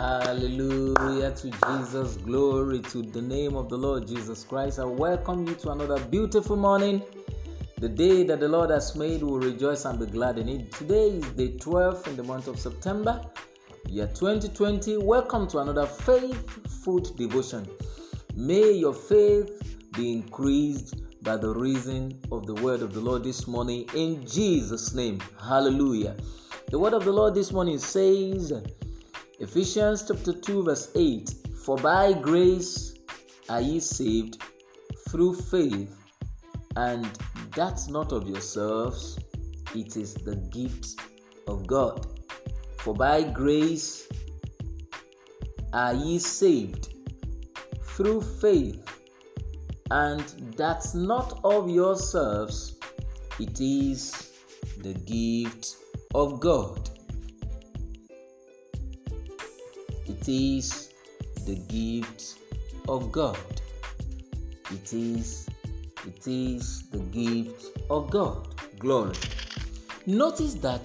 Hallelujah to Jesus. Glory to the name of the Lord Jesus Christ. I welcome you to another beautiful morning. The day that the Lord has made will rejoice and be glad in it. Today is day 12 in the month of September, year 2020. Welcome to another faith food devotion. May your faith be increased by the reason of the word of the Lord this morning in Jesus' name. Hallelujah. The word of the Lord this morning says, Ephesians chapter 2, verse 8 For by grace are ye saved through faith, and that's not of yourselves, it is the gift of God. For by grace are ye saved through faith, and that's not of yourselves, it is the gift of God. It is the gift of God. It is it is the gift of God. Glory. Notice that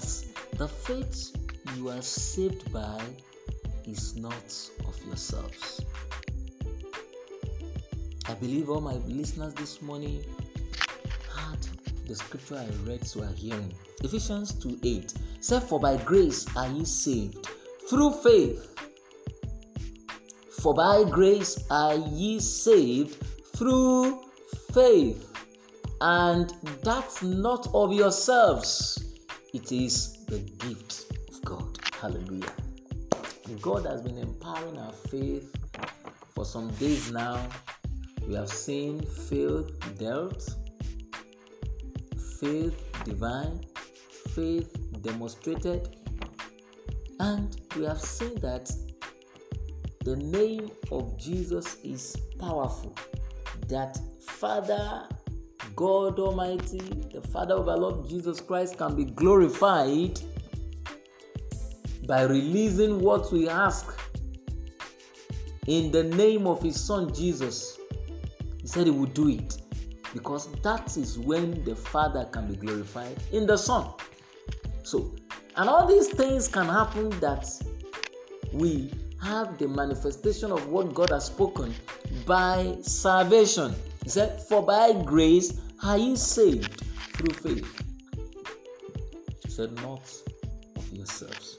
the faith you are saved by is not of yourselves. I believe all my listeners this morning had the scripture I read so are hearing. Ephesians 2 8 said, For by grace are ye saved through faith for by grace are ye saved through faith, and that's not of yourselves, it is the gift of God. Hallelujah. God has been empowering our faith for some days now. We have seen faith dealt, faith divine, faith demonstrated, and we have seen that the name of Jesus is powerful. That Father, God Almighty, the Father of our Lord Jesus Christ, can be glorified by releasing what we ask in the name of His Son Jesus. He said He would do it because that is when the Father can be glorified in the Son. So, and all these things can happen that we have the manifestation of what God has spoken by salvation. He said, For by grace are you saved through faith. He said, Not of yourselves.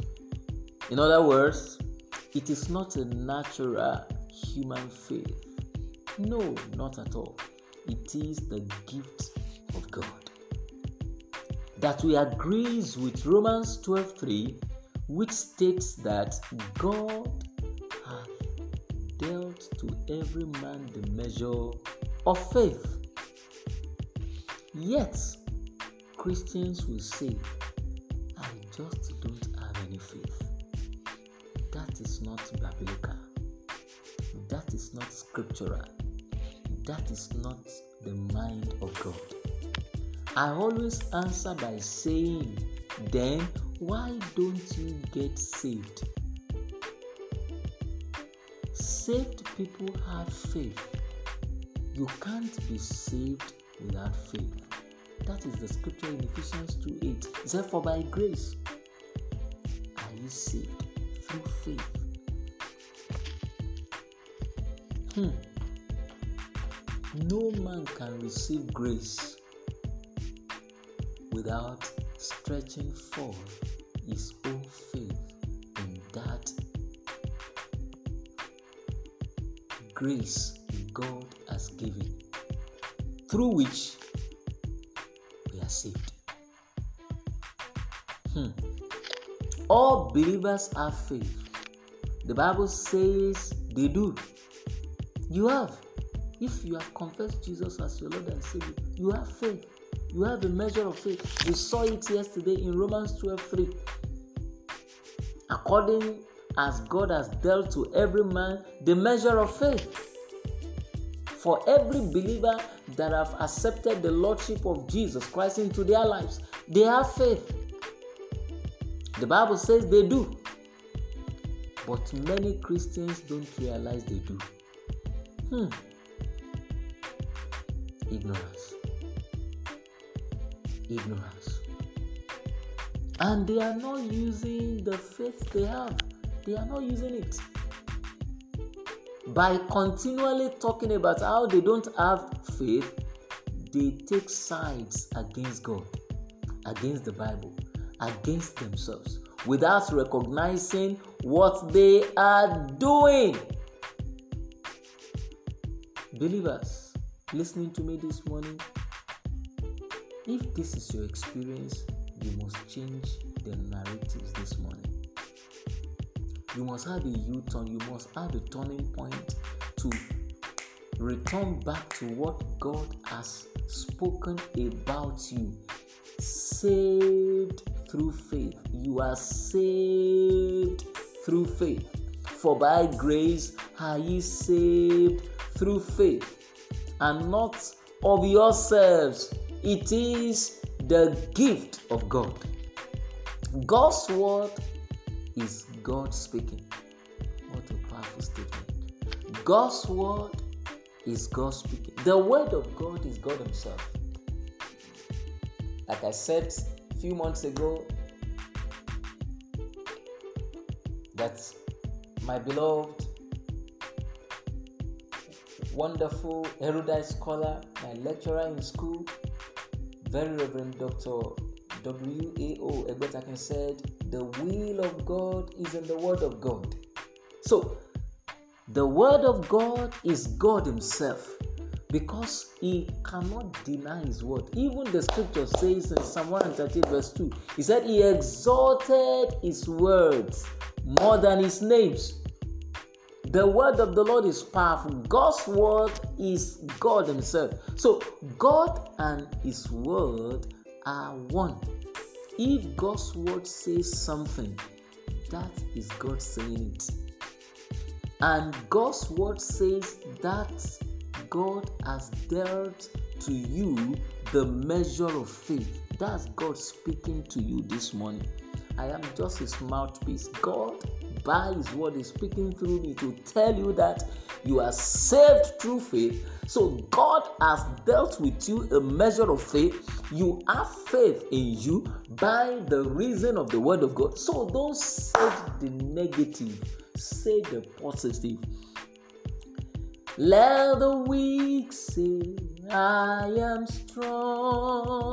In other words, it is not a natural human faith. No, not at all. It is the gift of God. That we agrees with Romans 12:3, which states that God dealt to every man the measure of faith. Yet, Christians will say, I just don't have any faith. That is not biblical. That is not scriptural. That is not the mind of God. I always answer by saying, then why don't you get saved? Saved people have faith. You can't be saved without faith. That is the scripture in Ephesians 2 8. It says, by grace are you saved through faith. Hmm. No man can receive grace without stretching forth his own faith grace God has given, through which we are saved. Hmm. All believers have faith. The Bible says they do. You have. If you have confessed Jesus as your Lord and Savior, you have faith. You have a measure of faith. We saw it yesterday in Romans 12 3. According as God has dealt to every man the measure of faith. For every believer that have accepted the Lordship of Jesus Christ into their lives, they have faith. The Bible says they do. But many Christians don't realize they do. Hmm. Ignorance. Ignorance. And they are not using the faith they have they are not using it. By continually talking about how they don't have faith, they take sides against God, against the Bible, against themselves, without recognizing what they are doing. Believers, listening to me this morning, if this is your experience, you must change the narratives this morning. You must have a U turn, you must have a turning point to return back to what God has spoken about you. Saved through faith. You are saved through faith. For by grace are ye saved through faith, and not of yourselves. It is the gift of God. God's word is God speaking. What a powerful statement. God's word is God speaking. The word of God is God Himself. Like I said a few months ago, that my beloved, wonderful, erudite scholar, my lecturer in school, very Reverend Dr. W.A.O. Egbetakin said, The will of God is in the Word of God. So, the Word of God is God Himself because He cannot deny His Word. Even the scripture says in Psalm 138, verse 2, He said, He exalted His words more than His names. The word of the Lord is powerful. God's word is God Himself. So, God and His word are one. If God's word says something, that is God saying it. And God's word says that God has dealt to you the measure of faith. That's God speaking to you this morning. I am just his mouthpiece. God, by his word, is speaking through me to tell you that you are saved through faith. So God has dealt with you a measure of faith. You have faith in you by the reason of the word of God. So don't say the negative, say the positive. Let the weak say, I am strong.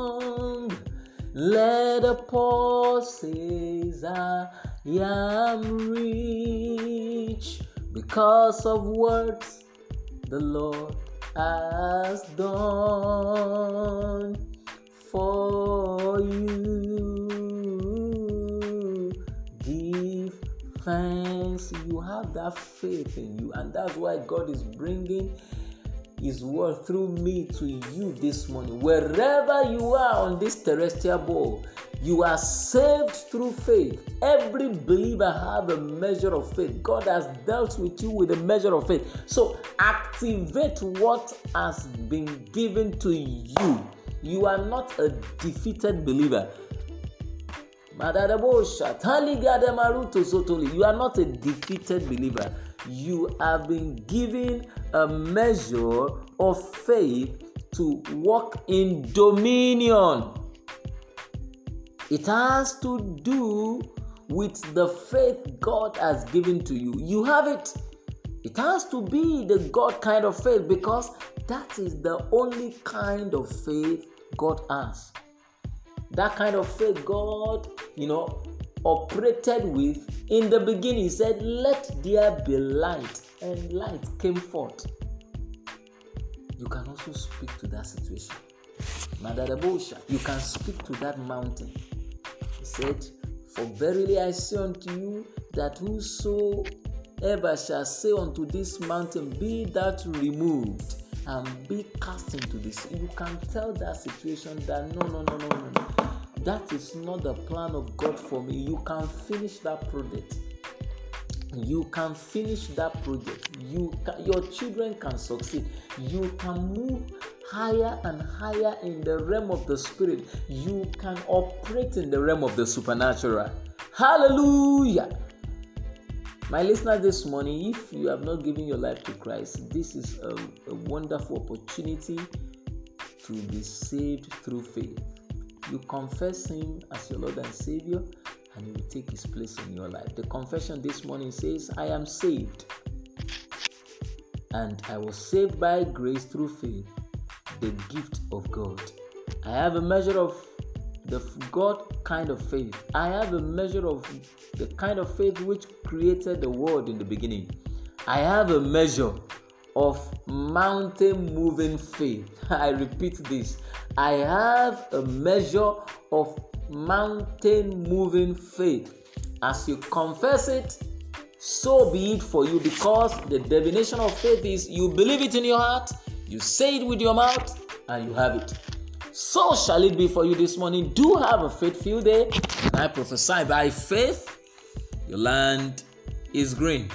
Let the poor say, I am rich because of words the Lord has done for you. Give thanks. You have that faith in you, and that's why God is bringing His word through me to you this morning. Wherever you are on this terrestrial ball, you are saved through faith. Every believer have a measure of faith. God has dealt with you with a measure of faith. So activate what has been given to you. You are not a defeated believer. You are not a defeated believer. You have been given a measure of faith to walk in dominion. It has to do with the faith God has given to you. You have it. It has to be the God kind of faith because that is the only kind of faith God has. That kind of faith God, you know, operated with in the beginning. He said, Let there be light, and light came forth. You can also speak to that situation. You can speak to that mountain. He said, For verily I say unto you that whosoever shall say unto this mountain, Be that removed and be cast into the sea. You can tell that situation that no, no, no, no, no, no. That is not the plan of God for me. You can finish that project. You can finish that project. You can, your children can succeed. You can move higher and higher in the realm of the spirit, you can operate in the realm of the supernatural. Hallelujah. My listener, this morning, if you have not given your life to Christ, this is a, a wonderful opportunity to be saved through faith. You confess Him as your Lord and Savior, and He will take His place in your life. The confession this morning says, I am saved. And I was saved by grace through faith, the gift of God. I have a measure of the God kind of faith. I have a measure of the kind of faith which created the world in the beginning. I have a measure of mountain moving faith. I repeat this. I have a measure of mountain moving faith. As you confess it, so be it for you because the definition of faith is you believe it in your heart, you say it with your mouth, and you have it. So shall it be for you this morning. Do have a faithful day, I prophesy by faith, your land is green.